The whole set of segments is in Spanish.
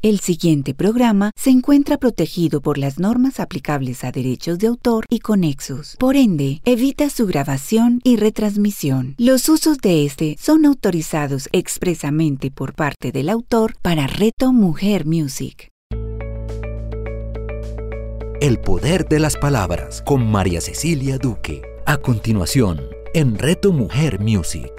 El siguiente programa se encuentra protegido por las normas aplicables a derechos de autor y conexos. Por ende, evita su grabación y retransmisión. Los usos de este son autorizados expresamente por parte del autor para Reto Mujer Music. El poder de las palabras con María Cecilia Duque. A continuación, en Reto Mujer Music.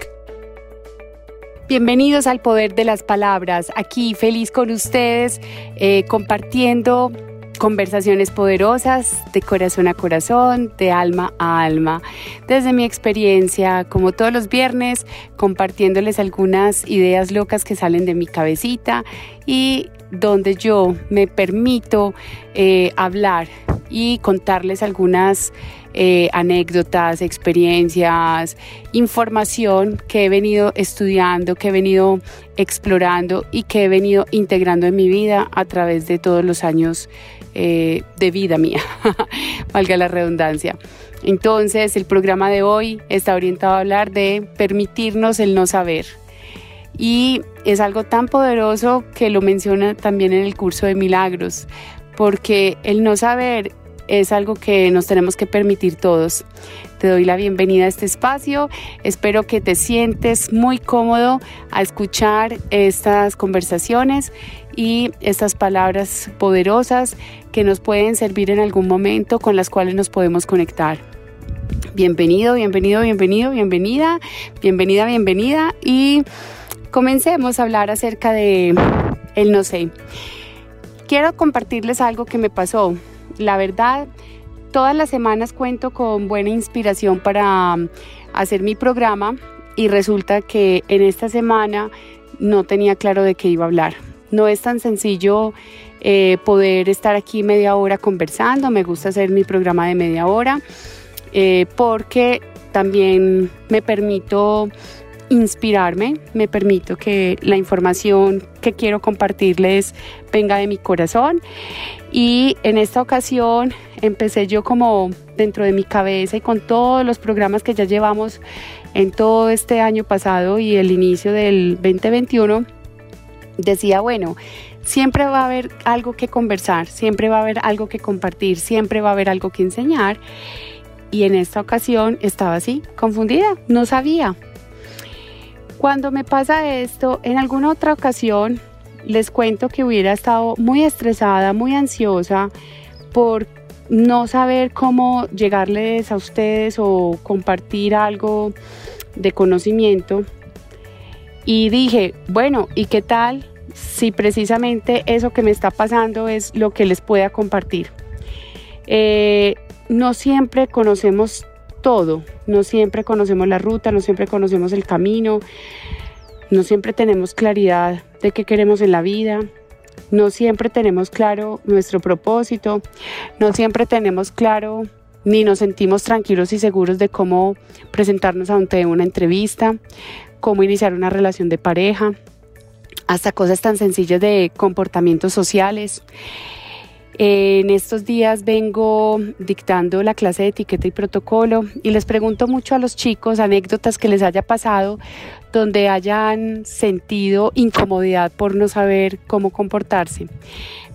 Bienvenidos al Poder de las Palabras. Aquí feliz con ustedes, eh, compartiendo conversaciones poderosas de corazón a corazón, de alma a alma. Desde mi experiencia, como todos los viernes, compartiéndoles algunas ideas locas que salen de mi cabecita y donde yo me permito eh, hablar y contarles algunas eh, anécdotas, experiencias, información que he venido estudiando, que he venido explorando y que he venido integrando en mi vida a través de todos los años eh, de vida mía, valga la redundancia. Entonces, el programa de hoy está orientado a hablar de permitirnos el no saber. Y es algo tan poderoso que lo menciona también en el curso de milagros, porque el no saber es algo que nos tenemos que permitir todos. Te doy la bienvenida a este espacio. Espero que te sientes muy cómodo a escuchar estas conversaciones y estas palabras poderosas que nos pueden servir en algún momento con las cuales nos podemos conectar. Bienvenido, bienvenido, bienvenido, bienvenida, bienvenida, bienvenida y comencemos a hablar acerca de el no sé. Quiero compartirles algo que me pasó la verdad, todas las semanas cuento con buena inspiración para um, hacer mi programa y resulta que en esta semana no tenía claro de qué iba a hablar. No es tan sencillo eh, poder estar aquí media hora conversando, me gusta hacer mi programa de media hora eh, porque también me permito inspirarme, me permito que la información que quiero compartirles venga de mi corazón y en esta ocasión empecé yo como dentro de mi cabeza y con todos los programas que ya llevamos en todo este año pasado y el inicio del 2021, decía, bueno, siempre va a haber algo que conversar, siempre va a haber algo que compartir, siempre va a haber algo que enseñar. Y en esta ocasión estaba así, confundida, no sabía, cuando me pasa esto, en alguna otra ocasión les cuento que hubiera estado muy estresada, muy ansiosa por no saber cómo llegarles a ustedes o compartir algo de conocimiento. Y dije, bueno, ¿y qué tal si precisamente eso que me está pasando es lo que les pueda compartir? Eh, no siempre conocemos todo. No siempre conocemos la ruta, no siempre conocemos el camino, no siempre tenemos claridad de qué queremos en la vida, no siempre tenemos claro nuestro propósito, no siempre tenemos claro ni nos sentimos tranquilos y seguros de cómo presentarnos ante una entrevista, cómo iniciar una relación de pareja, hasta cosas tan sencillas de comportamientos sociales. En estos días vengo dictando la clase de etiqueta y protocolo y les pregunto mucho a los chicos anécdotas que les haya pasado donde hayan sentido incomodidad por no saber cómo comportarse.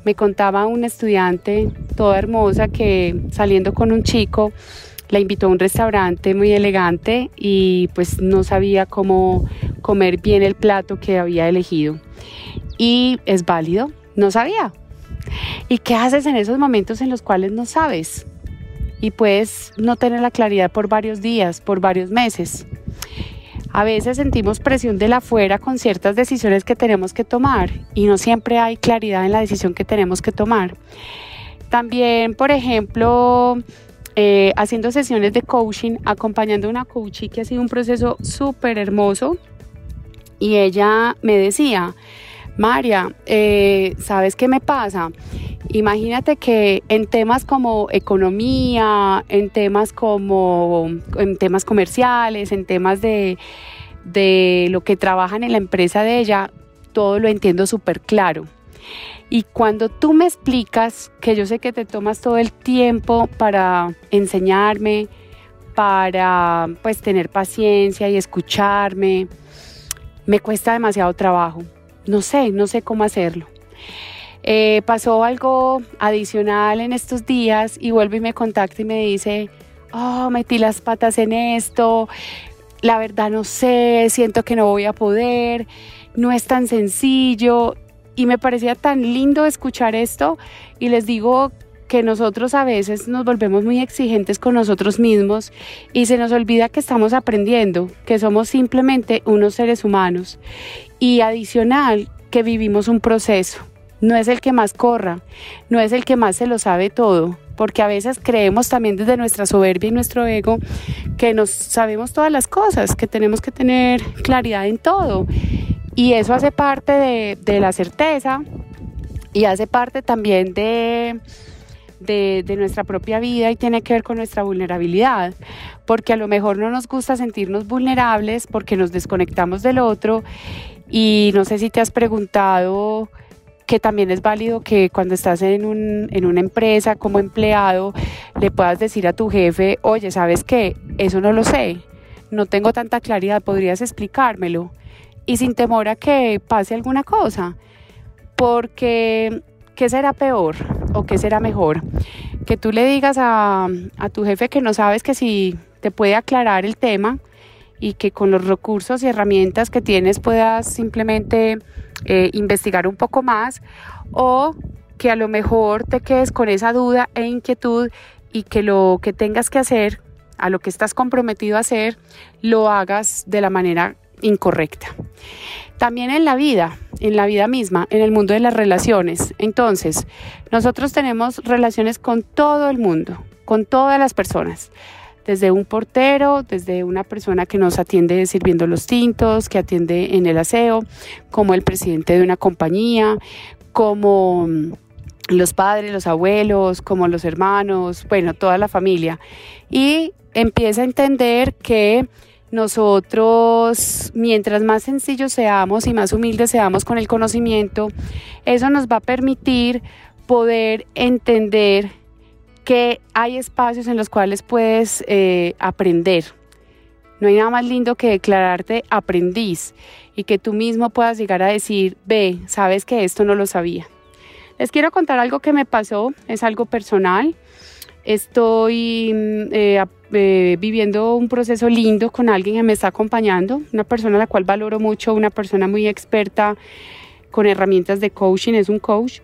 Me contaba una estudiante toda hermosa que saliendo con un chico la invitó a un restaurante muy elegante y pues no sabía cómo comer bien el plato que había elegido. Y es válido, no sabía, ¿Y qué haces en esos momentos en los cuales no sabes? Y puedes no tener la claridad por varios días, por varios meses. A veces sentimos presión de la afuera con ciertas decisiones que tenemos que tomar y no siempre hay claridad en la decisión que tenemos que tomar. También, por ejemplo, eh, haciendo sesiones de coaching, acompañando a una coachee que ha sido un proceso súper hermoso y ella me decía, María, eh, ¿sabes qué me pasa? Imagínate que en temas como economía, en temas como en temas comerciales, en temas de, de lo que trabajan en la empresa de ella, todo lo entiendo súper claro. Y cuando tú me explicas, que yo sé que te tomas todo el tiempo para enseñarme, para pues tener paciencia y escucharme, me cuesta demasiado trabajo no sé, no sé cómo hacerlo. Eh, pasó algo adicional en estos días y vuelve y me contacta y me dice, oh, metí las patas en esto, la verdad no sé, siento que no voy a poder, no es tan sencillo. Y me parecía tan lindo escuchar esto y les digo que nosotros a veces nos volvemos muy exigentes con nosotros mismos y se nos olvida que estamos aprendiendo, que somos simplemente unos seres humanos y adicional que vivimos un proceso. No es el que más corra, no es el que más se lo sabe todo, porque a veces creemos también desde nuestra soberbia y nuestro ego que nos sabemos todas las cosas, que tenemos que tener claridad en todo. Y eso hace parte de, de la certeza y hace parte también de, de, de, nuestra propia vida y tiene que ver con nuestra vulnerabilidad, porque a lo mejor no nos gusta sentirnos vulnerables porque nos desconectamos del otro y no sé si te has preguntado que también es válido que cuando estás en, un, en una empresa como empleado le puedas decir a tu jefe, oye, ¿sabes qué? Eso no lo sé, no tengo tanta claridad, ¿podrías explicármelo? Y sin temor a que pase alguna cosa, porque ¿qué será peor o qué será mejor? Que tú le digas a, a tu jefe que no sabes que si te puede aclarar el tema, y que con los recursos y herramientas que tienes puedas simplemente eh, investigar un poco más o que a lo mejor te quedes con esa duda e inquietud y que lo que tengas que hacer, a lo que estás comprometido a hacer, lo hagas de la manera incorrecta. También en la vida, en la vida misma, en el mundo de las relaciones. Entonces, nosotros tenemos relaciones con todo el mundo, con todas las personas desde un portero, desde una persona que nos atiende sirviendo los tintos, que atiende en el aseo, como el presidente de una compañía, como mm, los padres, los abuelos, como los hermanos, bueno, toda la familia. Y empieza a entender que nosotros, mientras más sencillos seamos y más humildes seamos con el conocimiento, eso nos va a permitir poder entender que hay espacios en los cuales puedes eh, aprender. No hay nada más lindo que declararte aprendiz y que tú mismo puedas llegar a decir, ve, sabes que esto no lo sabía. Les quiero contar algo que me pasó, es algo personal. Estoy mm, eh, eh, viviendo un proceso lindo con alguien que me está acompañando, una persona a la cual valoro mucho, una persona muy experta con herramientas de coaching, es un coach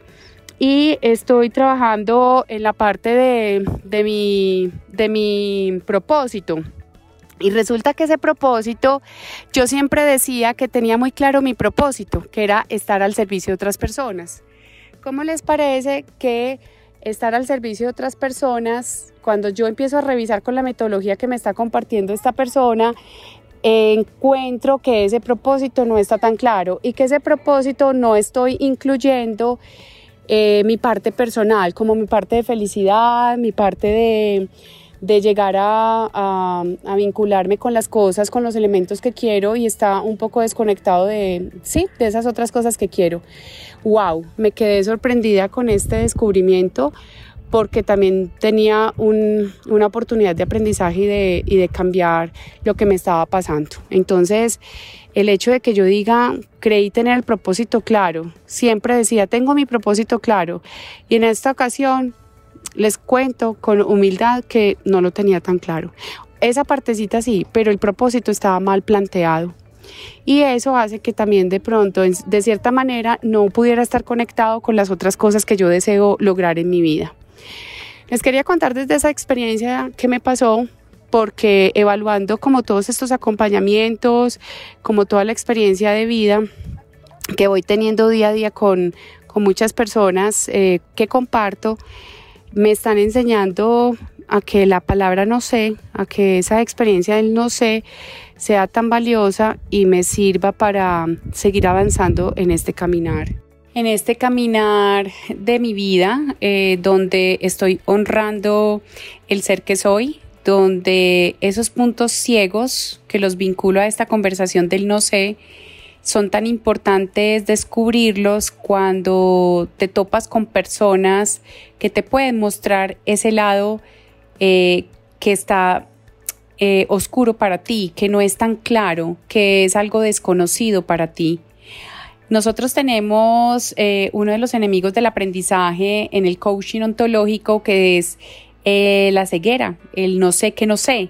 y estoy trabajando en la parte de, de, mi, de mi propósito. Y resulta que ese propósito, yo siempre decía que tenía muy claro mi propósito, que era estar al servicio de otras personas. ¿Cómo les parece que estar al servicio de otras personas, cuando yo empiezo a revisar con la metodología que me está compartiendo esta persona, encuentro que ese propósito no está tan claro y que ese propósito no estoy incluyendo eh, mi parte personal, como mi parte de felicidad, mi parte de, de llegar a, a, vincularme con las cosas, con los elementos que quiero y está un poco desconectado de, sí, de esas otras cosas que quiero. ¡Wow! Me quedé sorprendida con este descubrimiento porque también tenía un, una oportunidad de aprendizaje y de, y de cambiar lo que me estaba pasando. Entonces, el hecho de que yo diga, creí tener el propósito claro, siempre decía, tengo mi propósito claro. Y en esta ocasión les cuento con humildad que no lo tenía tan claro. Esa partecita sí, pero el propósito estaba mal planteado. Y eso hace que también de pronto, de cierta manera, no pudiera estar conectado con las otras cosas que yo deseo lograr en mi vida. Les quería contar desde esa experiencia que me pasó porque evaluando como todos estos acompañamientos, como toda la experiencia de vida que voy teniendo día a día con, muchas personas eh, que comparto, me están enseñando a que la palabra no sé, a que esa experiencia del no sé sea tan valiosa y me sirva para seguir avanzando en este caminar. En este caminar de mi vida, eh, donde estoy honrando el ser que soy, donde esos puntos ciegos que los vinculo a esta conversación del no sé, son tan importantes descubrirlos cuando te topas con personas que te pueden mostrar ese lado eh, que está eh, oscuro para ti, que no es tan claro, que es algo desconocido para ti. Nosotros tenemos eh, uno de los enemigos del aprendizaje en el coaching ontológico que es eh, la ceguera, el no sé que no sé.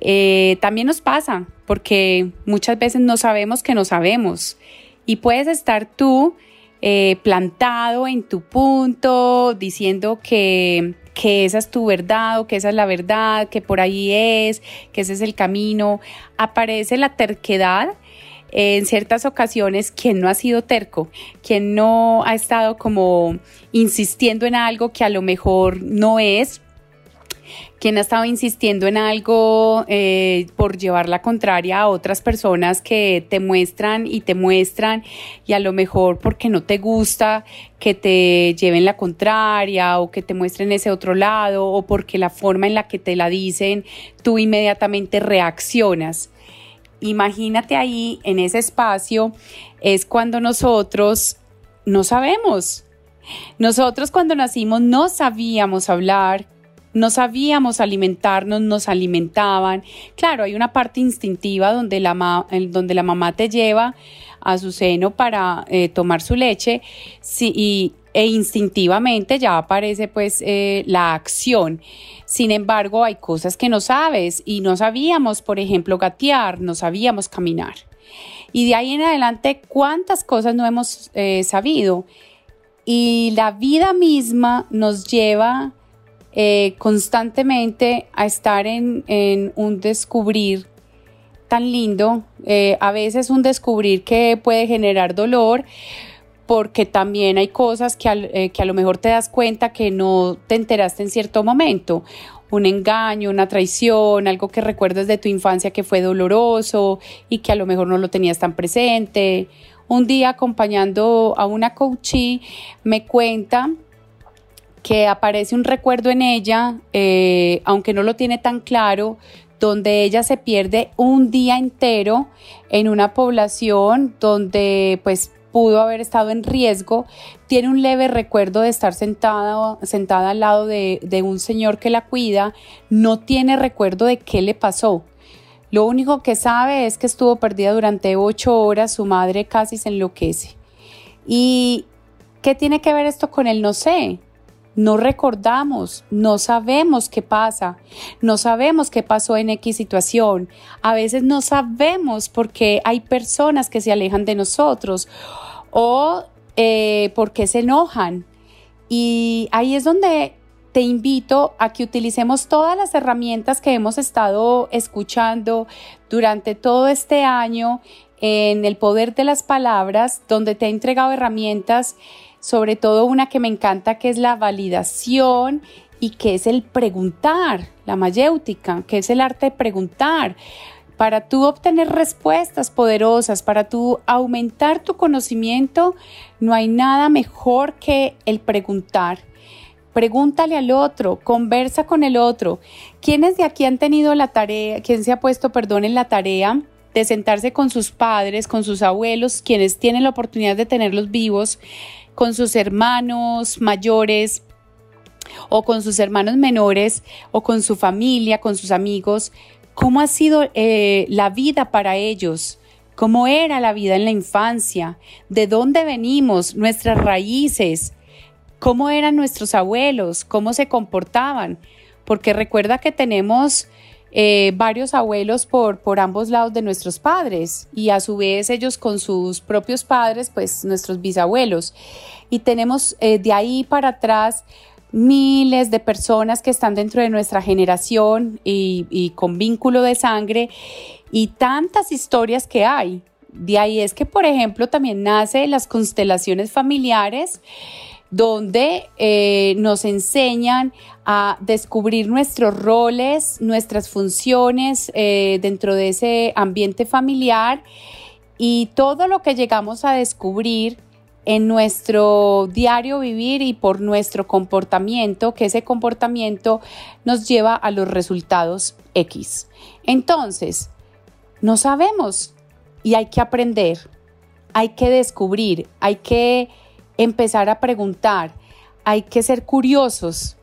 Eh, también nos pasa porque muchas veces no sabemos que no sabemos y puedes estar tú plantado en tu punto diciendo que que esa es tu verdad o que esa es la verdad, que por ahí es, que ese es el camino. Aparece la terquedad en ciertas ocasiones quien no ha sido terco, quien no ha estado como insistiendo en algo que a lo mejor no es, quien ha estado insistiendo en algo eh, por llevar la contraria a otras personas que te muestran y te muestran y a lo mejor porque no te gusta que te lleven la contraria o que te muestren ese otro lado o porque la forma en la que te la dicen tú inmediatamente reaccionas. Imagínate ahí en ese espacio es cuando nosotros no sabemos. Nosotros cuando nacimos no sabíamos hablar, no sabíamos alimentarnos, nos alimentaban. Claro, hay una parte instintiva donde la, donde la mamá te lleva a su seno para eh, tomar su leche y, e instintivamente ya aparece pues eh, la acción. Sin embargo, hay cosas que no sabes y no sabíamos, por ejemplo, gatear, no sabíamos caminar. Y de ahí en adelante, ¿cuántas cosas no hemos eh, sabido? Y la vida misma nos lleva eh, constantemente a estar en, un descubrir tan lindo, eh, a veces un descubrir que puede generar dolor, porque también hay cosas que, eh, que a lo mejor te das cuenta que no te enteraste en cierto momento un engaño, una traición, algo que recuerdas de tu infancia que fue doloroso y que a lo mejor no lo tenías tan presente. Un día acompañando a una coachee me cuenta que aparece un recuerdo en ella, eh, aunque no lo tiene tan claro, donde ella se pierde un día entero en una población donde pues pudo haber estado en riesgo, tiene un leve recuerdo de estar sentada, sentada al lado de, de un señor que la cuida, no tiene recuerdo de qué le pasó. Lo único que sabe es que estuvo perdida durante ocho horas, su madre casi se enloquece. ¿Y qué tiene que ver esto con el no sé? No recordamos, no sabemos qué pasa, no sabemos qué pasó en X situación. A veces no sabemos por qué hay personas que se alejan de nosotros o eh, por qué se enojan. Y ahí es donde te invito a que utilicemos todas las herramientas que hemos estado escuchando durante todo este año en el poder de las palabras, donde te he entregado herramientas sobre todo una que me encanta que es la validación y que es el preguntar, la mayéutica, que es el arte de preguntar. Para tú obtener respuestas poderosas, para tú aumentar tu conocimiento, no hay nada mejor que el preguntar. Pregúntale al otro, conversa con el otro. ¿Quiénes de aquí han tenido la tarea, quién se ha puesto, perdón, en la tarea de sentarse con sus padres, con sus abuelos, quienes tienen la oportunidad de tenerlos vivos con sus hermanos mayores o con sus hermanos menores o con su familia, con sus amigos, cómo ha sido eh, la vida para ellos, cómo era la vida en la infancia, de dónde venimos, nuestras raíces, cómo eran nuestros abuelos, cómo se comportaban, porque recuerda que tenemos eh, varios abuelos por, por ambos lados de nuestros padres y a su vez ellos con sus propios padres, pues nuestros bisabuelos. Y tenemos eh, de ahí para atrás miles de personas que están dentro de nuestra generación y, y con vínculo de sangre y tantas historias que hay. De ahí es que, por ejemplo, también nace las constelaciones familiares donde eh, nos enseñan a descubrir nuestros roles, nuestras funciones eh, dentro de ese ambiente familiar y todo lo que llegamos a descubrir en nuestro diario vivir y por nuestro comportamiento, que ese comportamiento nos lleva a los resultados X. Entonces, no sabemos y hay que aprender, hay que descubrir, hay que empezar a preguntar, hay que ser curiosos.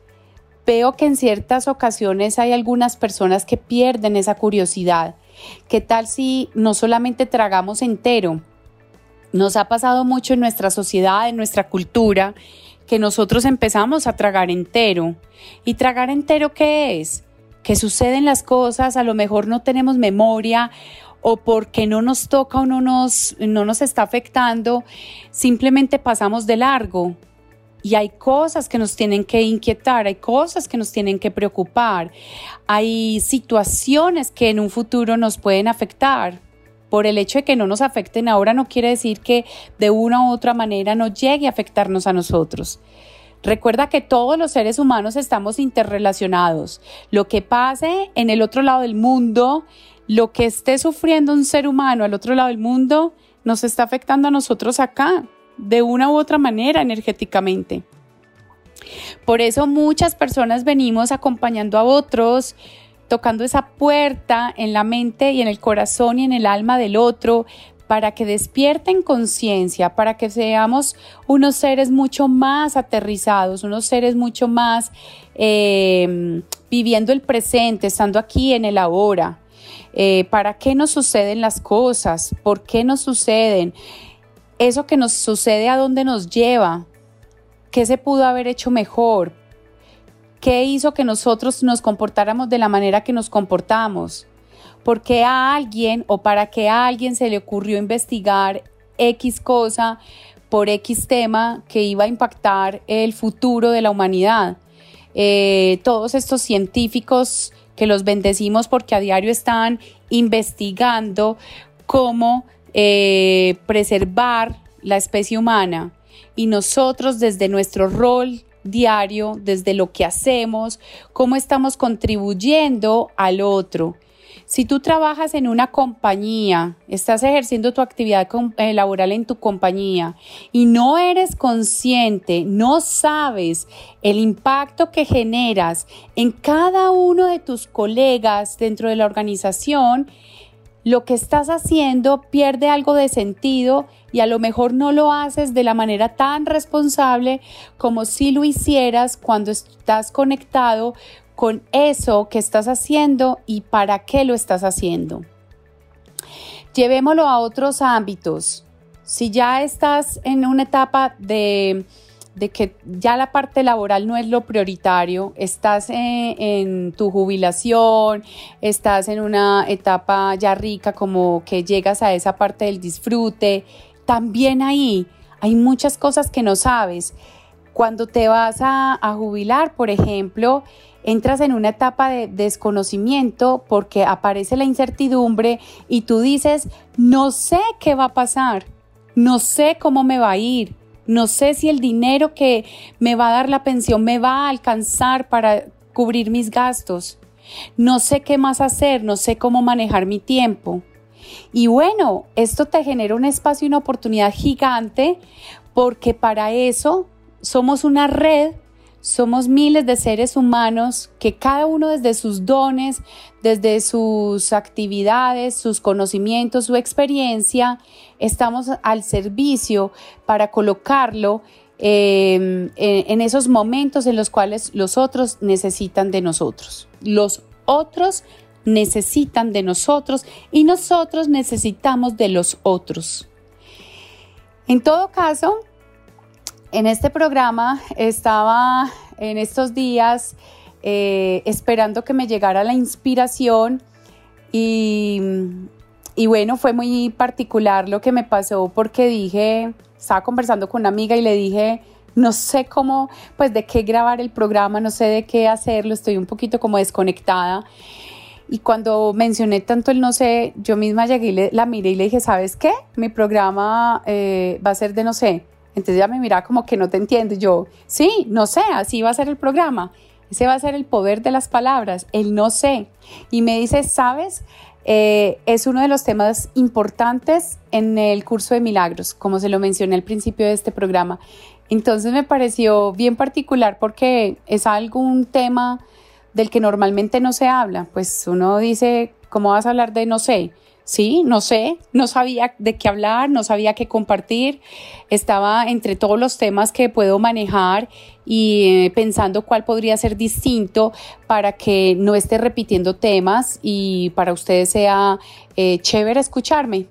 Veo que en ciertas ocasiones hay algunas personas que pierden esa curiosidad. ¿Qué tal si no solamente tragamos entero? Nos ha pasado mucho en nuestra sociedad, en nuestra cultura, que nosotros empezamos a tragar entero. ¿Y tragar entero qué es? Que suceden las cosas, a lo mejor no tenemos memoria o porque no nos toca o no nos, no nos está afectando, simplemente pasamos de largo. Y hay cosas que nos tienen que inquietar, hay cosas que nos tienen que preocupar, hay situaciones que en un futuro nos pueden afectar. Por el hecho de que no nos afecten ahora no quiere decir que de una u otra manera no llegue a afectarnos a nosotros. Recuerda que todos los seres humanos estamos interrelacionados. Lo que pase en el otro lado del mundo, lo que esté sufriendo un ser humano al otro lado del mundo, nos está afectando a nosotros acá de una u otra manera energéticamente. Por eso muchas personas venimos acompañando a otros, tocando esa puerta en la mente y en el corazón y en el alma del otro para que despierten conciencia, para que seamos unos seres mucho más aterrizados, unos seres mucho más eh, viviendo el presente, estando aquí en el ahora. Eh, ¿Para qué nos suceden las cosas? ¿Por qué nos suceden? eso que nos sucede a dónde nos lleva, qué se pudo haber hecho mejor, qué hizo que nosotros nos comportáramos de la manera que nos comportamos, por qué a alguien o para qué a alguien se le ocurrió investigar X cosa por X tema que iba a impactar el futuro de la humanidad. Eh, todos estos científicos que los bendecimos porque a diario están investigando cómo eh, preservar la especie humana y nosotros desde nuestro rol diario, desde lo que hacemos, cómo estamos contribuyendo al otro. Si tú trabajas en una compañía, estás ejerciendo tu actividad eh, laboral en tu compañía y no eres consciente, no sabes el impacto que generas en cada uno de tus colegas dentro de la organización, lo que estás haciendo pierde algo de sentido y a lo mejor no lo haces de la manera tan responsable como si lo hicieras cuando estás conectado con eso que estás haciendo y para qué lo estás haciendo. Llevémoslo a otros ámbitos. Si ya estás en una etapa de de que ya la parte laboral no es lo prioritario, estás en, tu jubilación, estás en una etapa ya rica como que llegas a esa parte del disfrute, también ahí hay muchas cosas que no sabes. Cuando te vas a jubilar, por ejemplo, entras en una etapa de desconocimiento porque aparece la incertidumbre y tú dices, no sé qué va a pasar, no sé cómo me va a ir, no sé si el dinero que me va a dar la pensión me va a alcanzar para cubrir mis gastos. No sé qué más hacer, no sé cómo manejar mi tiempo. Y bueno, esto te genera un espacio y una oportunidad gigante porque para eso somos una red somos miles de seres humanos que cada uno desde sus dones, desde sus actividades, sus conocimientos, su experiencia, estamos al servicio para colocarlo em, en esos momentos en los cuales los otros necesitan de nosotros. Los otros necesitan de nosotros y nosotros necesitamos de los otros. En todo caso, en este programa estaba en estos días eh, esperando que me llegara la inspiración y, bueno, fue muy particular lo que me pasó porque dije, estaba conversando con una amiga y le dije, no sé cómo, pues de qué grabar el programa, no sé de qué hacerlo, estoy un poquito como desconectada. Y cuando mencioné tanto el no sé, yo misma llegué y la miré y le dije, ¿sabes qué? Mi programa eh, va a ser de no sé. Entonces ella me mira como que no te entiende. Yo, sí, no sé, así va a ser el programa. Ese va a ser el poder de las palabras, el no sé. Y me dice, ¿sabes? Eh, es uno de los temas importantes en el curso de milagros, como se lo mencioné al principio de este programa. Entonces me pareció bien particular porque es algún tema del que normalmente no se habla. Pues uno dice, ¿cómo vas a hablar de no sé? Sí, no sé, no sabía de qué hablar, no sabía qué compartir. Estaba entre todos los temas que puedo manejar y eh, pensando cuál podría ser distinto para que no esté repitiendo temas y para ustedes sea eh, chévere escucharme.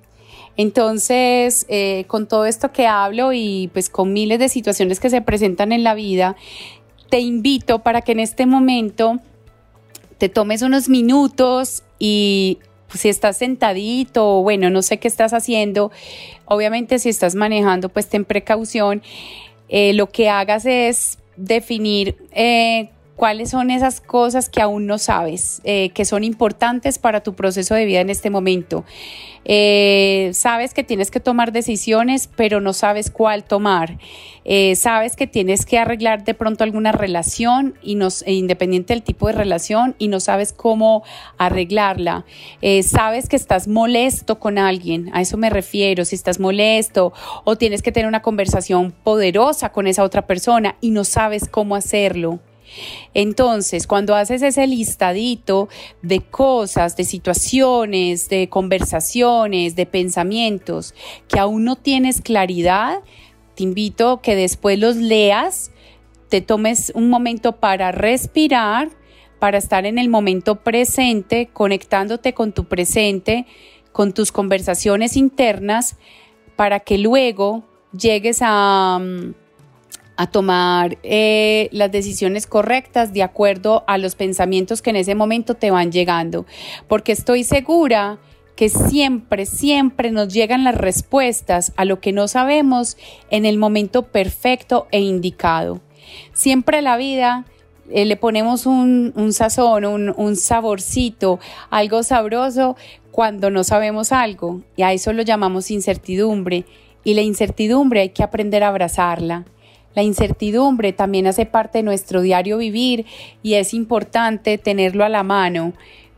Entonces, eh, con todo esto que hablo y pues con miles de situaciones que se presentan en la vida, te invito para que en este momento te tomes unos minutos y si estás sentadito bueno, no sé qué estás haciendo, obviamente si estás manejando, pues ten precaución. Eh, lo que hagas es definir eh, cuáles son esas cosas que aún no sabes, eh, que son importantes para tu proceso de vida en este momento. Eh, sabes que tienes que tomar decisiones, pero no sabes cuál tomar. Eh, sabes que tienes que arreglar de pronto alguna relación y no, e independiente del tipo de relación y no sabes cómo arreglarla. sabes que estás molesto con alguien, a eso me refiero, si estás molesto o tienes que tener una conversación poderosa con esa otra persona y no sabes cómo hacerlo. Entonces, cuando haces ese listadito de cosas, de situaciones, de conversaciones, de pensamientos que aún no tienes claridad, te invito a que después los leas, te tomes un momento para respirar, para estar en el momento presente, conectándote con tu presente, con tus conversaciones internas, para que luego llegues a mm, a tomar eh, las decisiones correctas de acuerdo a los pensamientos que en ese momento te van llegando. Porque estoy segura que siempre, siempre nos llegan las respuestas a lo que no sabemos en el momento perfecto e indicado. Siempre a la vida eh, le ponemos un, sazón, un, un saborcito, algo sabroso cuando no sabemos algo y a eso lo llamamos incertidumbre y la incertidumbre hay que aprender a abrazarla. La incertidumbre también hace parte de nuestro diario vivir y es importante tenerlo a la mano,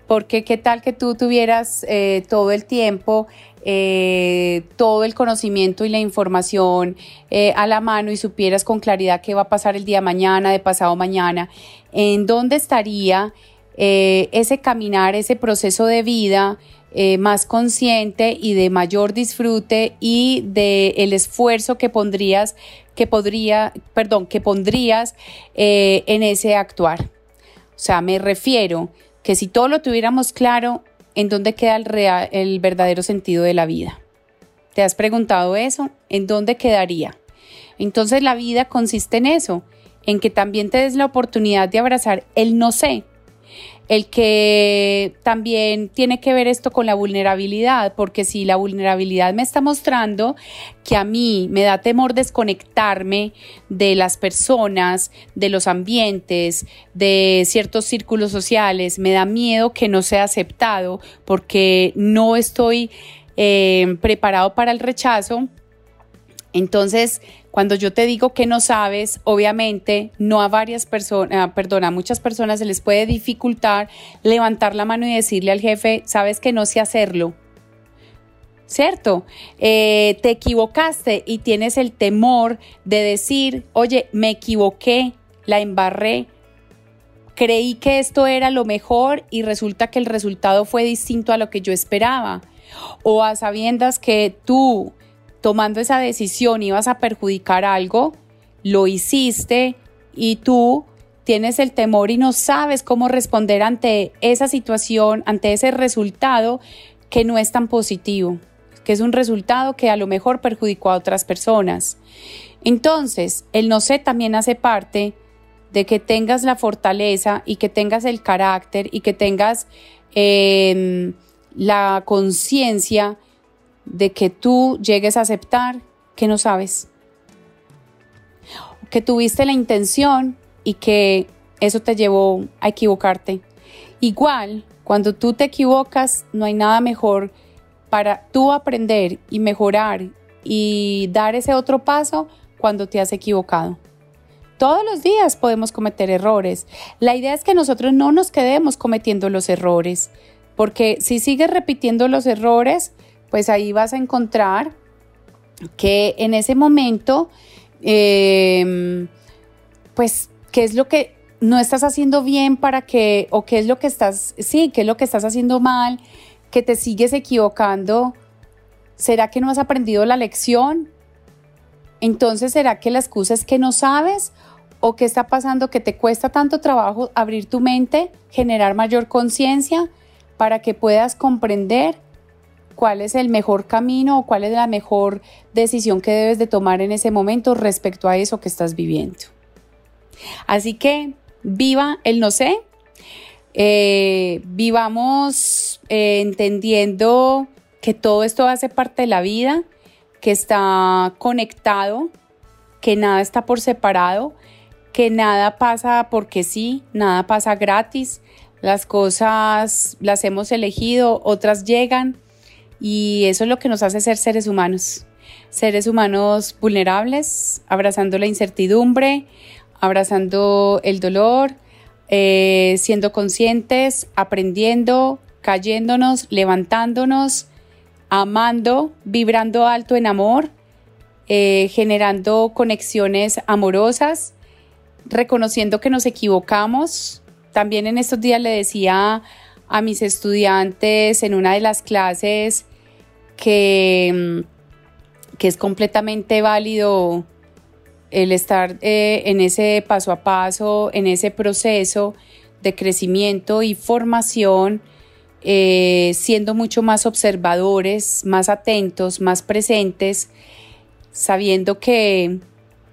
porque qué tal que tú tuvieras eh, todo el tiempo eh, todo el conocimiento y la información eh, a la mano y supieras con claridad qué va a pasar el día mañana, de pasado mañana, en dónde estaría ese caminar, ese proceso de vida más consciente y de mayor disfrute y de el esfuerzo que pondrías que podría, perdón, que pondrías eh, en ese actuar. O sea, me refiero que si todo lo tuviéramos claro, ¿en dónde queda el, real, el verdadero sentido de la vida? ¿Te has preguntado eso? ¿En dónde quedaría? Entonces la vida consiste en eso, en que también te des la oportunidad de abrazar el no sé, el que también tiene que ver esto con la vulnerabilidad, porque si la vulnerabilidad me está mostrando que a mí me da temor desconectarme de las personas, de los ambientes, de ciertos círculos sociales, me da miedo que no sea aceptado porque no estoy eh, preparado para el rechazo, entonces cuando yo te digo que no sabes, obviamente no a varias personas, perdón, a muchas personas se les puede dificultar levantar la mano y decirle al jefe, sabes que no sé hacerlo. ¿Cierto? Eh, te equivocaste y tienes el temor de decir, oye, me equivoqué, la embarré, creí que esto era lo mejor y resulta que el resultado fue distinto a lo que yo esperaba. O a sabiendas que tú tomando esa decisión ibas a perjudicar algo, lo hiciste y tú tienes el temor y no sabes cómo responder ante esa situación, ante ese resultado que no es tan positivo, que es un resultado que a lo mejor perjudicó a otras personas. Entonces, el no sé también hace parte de que tengas la fortaleza y que tengas el carácter y que tengas em, la conciencia de que tú llegues a aceptar que no sabes, que tuviste la intención y que eso te llevó a equivocarte. Igual, cuando tú te equivocas, no hay nada mejor para tú aprender y mejorar y dar ese otro paso cuando te has equivocado. Todos los días podemos cometer errores. La idea es que nosotros no nos quedemos cometiendo los errores, porque si sigues repitiendo los errores, pues ahí vas a encontrar que en ese momento, em, pues, ¿qué es lo que no estás haciendo bien para que, o qué es lo que estás, sí, qué es lo que estás haciendo mal, que te sigues equivocando? ¿Será que no has aprendido la lección? Entonces, ¿será que la excusa es que no sabes? ¿O qué está pasando que te cuesta tanto trabajo abrir tu mente, generar mayor conciencia para que puedas comprender cuál es el mejor camino o cuál es la mejor decisión que debes de tomar en ese momento respecto a eso que estás viviendo. Así que viva el no sé, eh, vivamos eh, entendiendo que todo esto hace parte de la vida, que está conectado, que nada está por separado, que nada pasa porque sí, nada pasa gratis, las cosas las hemos elegido, otras llegan y eso es lo que nos hace ser seres humanos. Seres humanos vulnerables, abrazando la incertidumbre, abrazando el dolor, eh, siendo conscientes, aprendiendo, cayéndonos, levantándonos, amando, vibrando alto en amor, eh, generando conexiones amorosas, reconociendo que nos equivocamos. También en estos días le decía a mis estudiantes en una de las clases que, mm, que es completamente válido el estar eh, en ese paso a paso, en ese proceso de crecimiento y formación, eh, siendo mucho más observadores, más atentos, más presentes, sabiendo que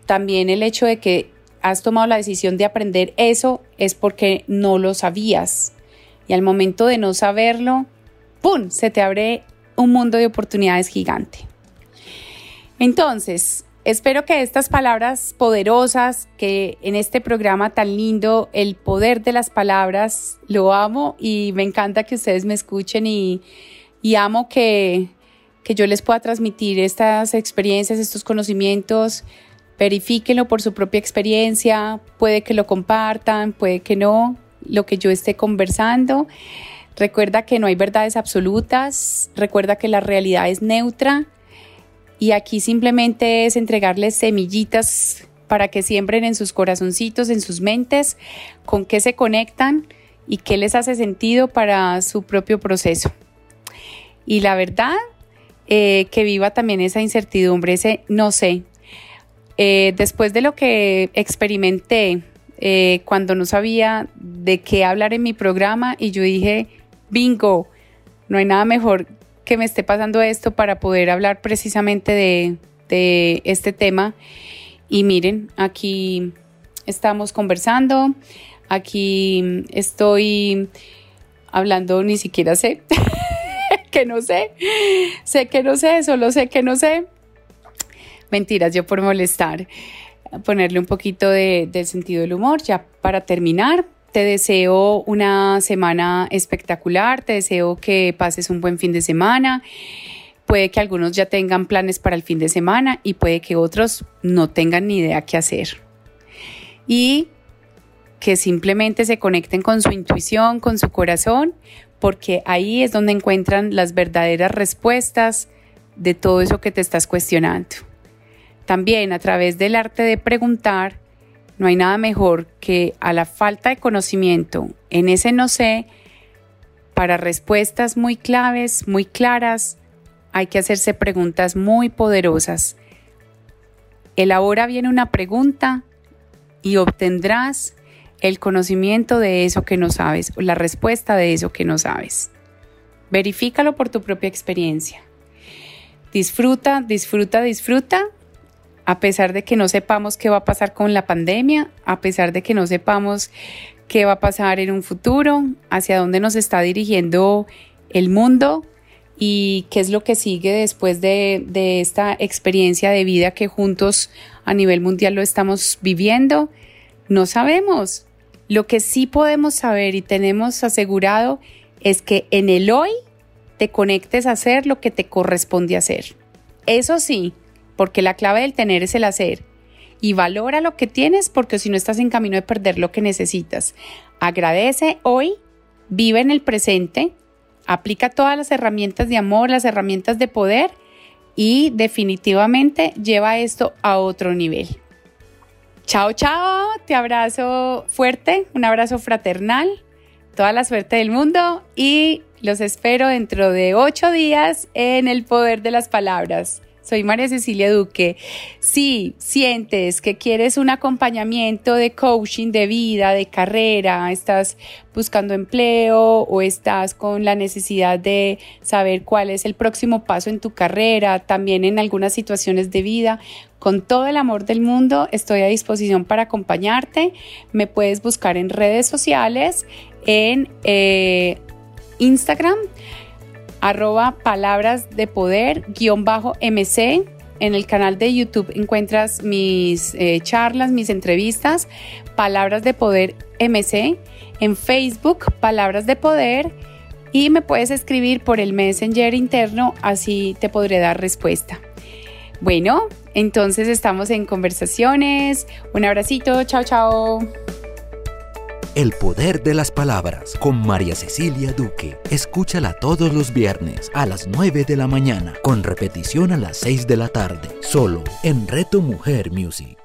también el hecho de que has tomado la decisión de aprender eso es porque no lo sabías. Y al momento de no saberlo, ¡pum!, se te abre un mundo de oportunidades gigante. Entonces, espero que estas palabras poderosas, que en este programa tan lindo, el poder de las palabras, lo amo y me encanta que ustedes me escuchen y, amo que, que yo les pueda transmitir estas experiencias, estos conocimientos verifíquenlo por su propia experiencia, puede que lo compartan, puede que no, lo que yo esté conversando. Recuerda que no hay verdades absolutas, recuerda que la realidad es neutra y aquí simplemente es entregarles semillitas para que siembren en sus corazoncitos, en sus mentes, con qué se conectan y qué les hace sentido para su propio proceso. Y la verdad, eh, que viva también esa incertidumbre, ese no sé, eh, después de lo que experimenté eh, cuando no sabía de qué hablar en mi programa y yo dije, bingo, no hay nada mejor que me esté pasando esto para poder hablar precisamente de, de este tema. Y miren, aquí estamos conversando, aquí estoy hablando, ni siquiera sé, que no sé, sé que no sé, solo sé que no sé. Mentiras, yo por molestar, ponerle un poquito de, del sentido del humor. Ya para terminar, te deseo una semana espectacular, te deseo que pases un buen fin de semana. Puede que algunos ya tengan planes para el fin de semana y puede que otros no tengan ni idea qué hacer. Y que simplemente se conecten con su intuición, con su corazón, porque ahí es donde encuentran las verdaderas respuestas de todo eso que te estás cuestionando. También a través del arte de preguntar, no hay nada mejor que a la falta de conocimiento en ese no sé, para respuestas muy claves, muy claras, hay que hacerse preguntas muy poderosas. Elabora bien una pregunta y obtendrás el conocimiento de eso que no sabes, la respuesta de eso que no sabes. Verifícalo por tu propia experiencia. Disfruta, disfruta, disfruta a pesar de que no sepamos qué va a pasar con la pandemia, a pesar de que no sepamos qué va a pasar en un futuro, hacia dónde nos está dirigiendo el mundo y qué es lo que sigue después de, esta experiencia de vida que juntos a nivel mundial lo estamos viviendo, no sabemos. Lo que sí podemos saber y tenemos asegurado es que en el hoy te conectes a hacer lo que te corresponde hacer. Eso sí, porque la clave del tener es el hacer. Y valora lo que tienes porque si no estás en camino de perder lo que necesitas. Agradece hoy, vive en el presente, aplica todas las herramientas de amor, las herramientas de poder y definitivamente lleva esto a otro nivel. Chao, chao, te abrazo fuerte, un abrazo fraternal, toda la suerte del mundo y los espero dentro de ocho días en el poder de las palabras. Soy María Cecilia Duque. Si sientes que quieres un acompañamiento de coaching de vida, de carrera, estás buscando empleo o estás con la necesidad de saber cuál es el próximo paso en tu carrera, también en algunas situaciones de vida, con todo el amor del mundo estoy a disposición para acompañarte. Me puedes buscar en redes sociales, en eh, Instagram arroba palabras de poder guion bajo MC. En el canal de YouTube encuentras mis eh, charlas, mis entrevistas, Palabras de Poder MC. En Facebook, Palabras de Poder. Y me puedes escribir por el Messenger interno, así te podré dar respuesta. Bueno, entonces estamos en conversaciones. Un abracito, chao, chao. El poder de las palabras con María Cecilia Duque. Escúchala todos los viernes a las 9 de la mañana con repetición a las 6 de la tarde, solo en Reto Mujer Music.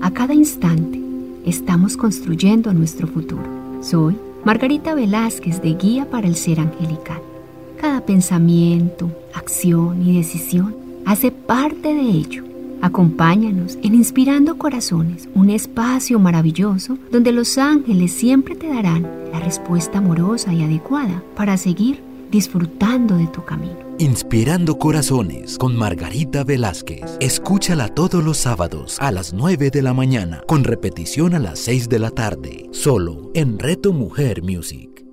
A cada instante estamos construyendo nuestro futuro. Soy Margarita Velázquez de Guía para el Ser Angelical. Cada pensamiento, acción y decisión hace parte de ello Acompáñanos en Inspirando Corazones, un espacio maravilloso donde los ángeles siempre te darán la respuesta amorosa y adecuada para seguir disfrutando de tu camino. Inspirando Corazones con Margarita Velázquez. Escúchala todos los sábados a las 9 de la mañana con repetición a las 6 de la tarde, solo en Reto Mujer Music.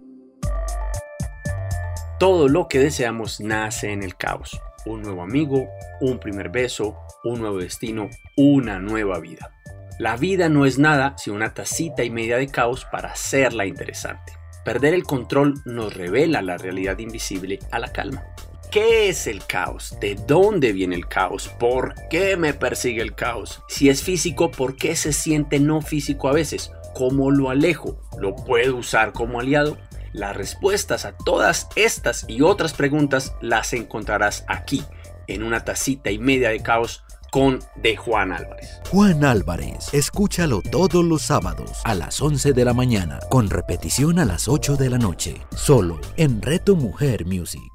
Todo lo que deseamos nace en el caos. Un nuevo amigo, un primer beso, un nuevo destino, una nueva vida. La vida no es nada sino una tacita y media de caos para hacerla interesante. Perder el control nos revela la realidad invisible a la calma. ¿Qué es el caos? ¿De dónde viene el caos? ¿Por qué me persigue el caos? Si es físico, ¿por qué se siente no físico a veces? ¿Cómo lo alejo? ¿Lo puedo usar como aliado? Las respuestas a todas estas y otras preguntas las encontrarás aquí, en una tacita y media de caos con de Juan Álvarez. Juan Álvarez, escúchalo todos los sábados a las 11 de la mañana, con repetición a las 8 de la noche, solo en Reto Mujer Music.